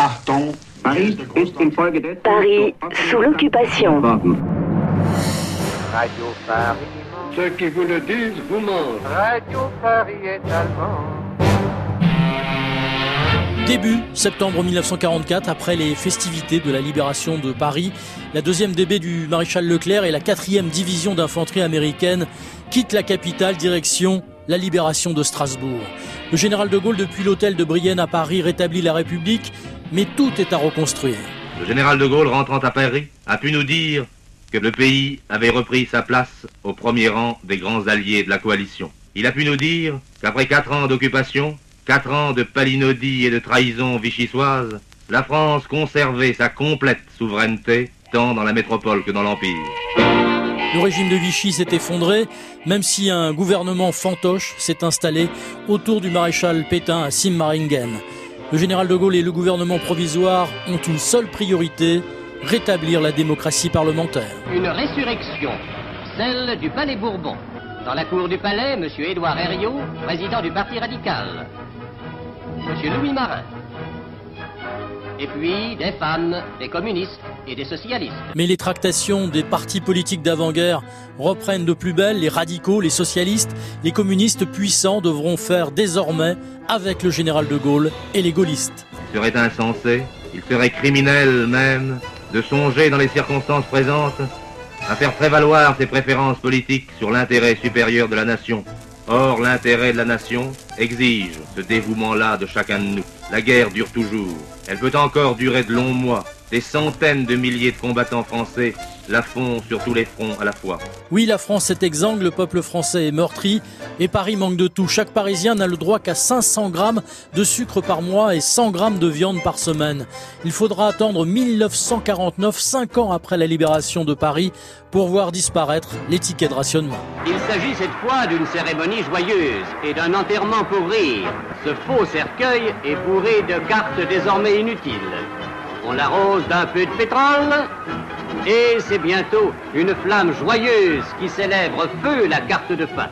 Achtung, Paris sous l'occupation. Radio Paris. ceux qui vous le disent vous mentent. Radio Paris est allemand. Début septembre 1944, après les festivités de la libération de Paris, la deuxième DB du maréchal Leclerc et la quatrième division d'infanterie américaine quittent la capitale direction la libération de Strasbourg. Le général de Gaulle, depuis l'hôtel de Brienne à Paris, rétablit la République, mais tout est à reconstruire. Le général de Gaulle, rentrant à Paris, a pu nous dire que le pays avait repris sa place au premier rang des grands alliés de la coalition. Il a pu nous dire qu'après quatre ans d'occupation, quatre ans de palinodie et de trahison vichysoise, la France conservait sa complète souveraineté, tant dans la métropole que dans l'Empire. Le régime de Vichy s'est effondré, même si un gouvernement fantoche s'est installé autour du maréchal Pétain à Simmaringen. Le général de Gaulle et le gouvernement provisoire ont une seule priorité, rétablir la démocratie parlementaire. Une résurrection, celle du Palais Bourbon. Dans la cour du Palais, M. Édouard Herriot, président du Parti radical. M. Louis Marin. Et puis des femmes, des communistes et des socialistes. Mais les tractations des partis politiques d'avant-guerre reprennent de plus belle. Les radicaux, les socialistes, les communistes puissants devront faire désormais avec le général de Gaulle et les gaullistes. Il serait insensé, il serait criminel même, de songer dans les circonstances présentes à faire prévaloir ses préférences politiques sur l'intérêt supérieur de la nation. Or, l'intérêt de la nation exige ce dévouement-là de chacun de nous. La guerre dure toujours. Elle peut encore durer de longs mois. Des centaines de milliers de combattants français la font sur tous les fronts à la fois. Oui, la France est exsangue, le peuple français est meurtri et Paris manque de tout. Chaque Parisien n'a le droit qu'à 500 grammes de sucre par mois et 100 grammes de viande par semaine. Il faudra attendre 1949, 5 ans après la libération de Paris, pour voir disparaître les tickets de rationnement. Il s'agit cette fois d'une cérémonie joyeuse et d'un enterrement pour rire. Ce faux cercueil est bourré de cartes désormais inutiles. On l'arrose d'un peu de pétrole et c'est bientôt une flamme joyeuse qui célèbre feu la carte de fin.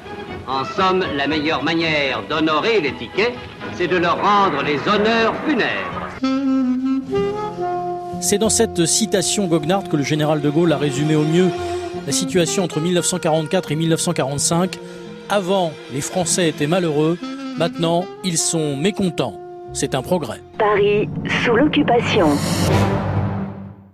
En somme, la meilleure manière d'honorer les tickets, c'est de leur rendre les honneurs funèbres. C'est dans cette citation Gognard que le général de Gaulle a résumé au mieux la situation entre 1944 et 1945. Avant, les Français étaient malheureux, maintenant, ils sont mécontents. C'est un progrès. Paris sous l'occupation.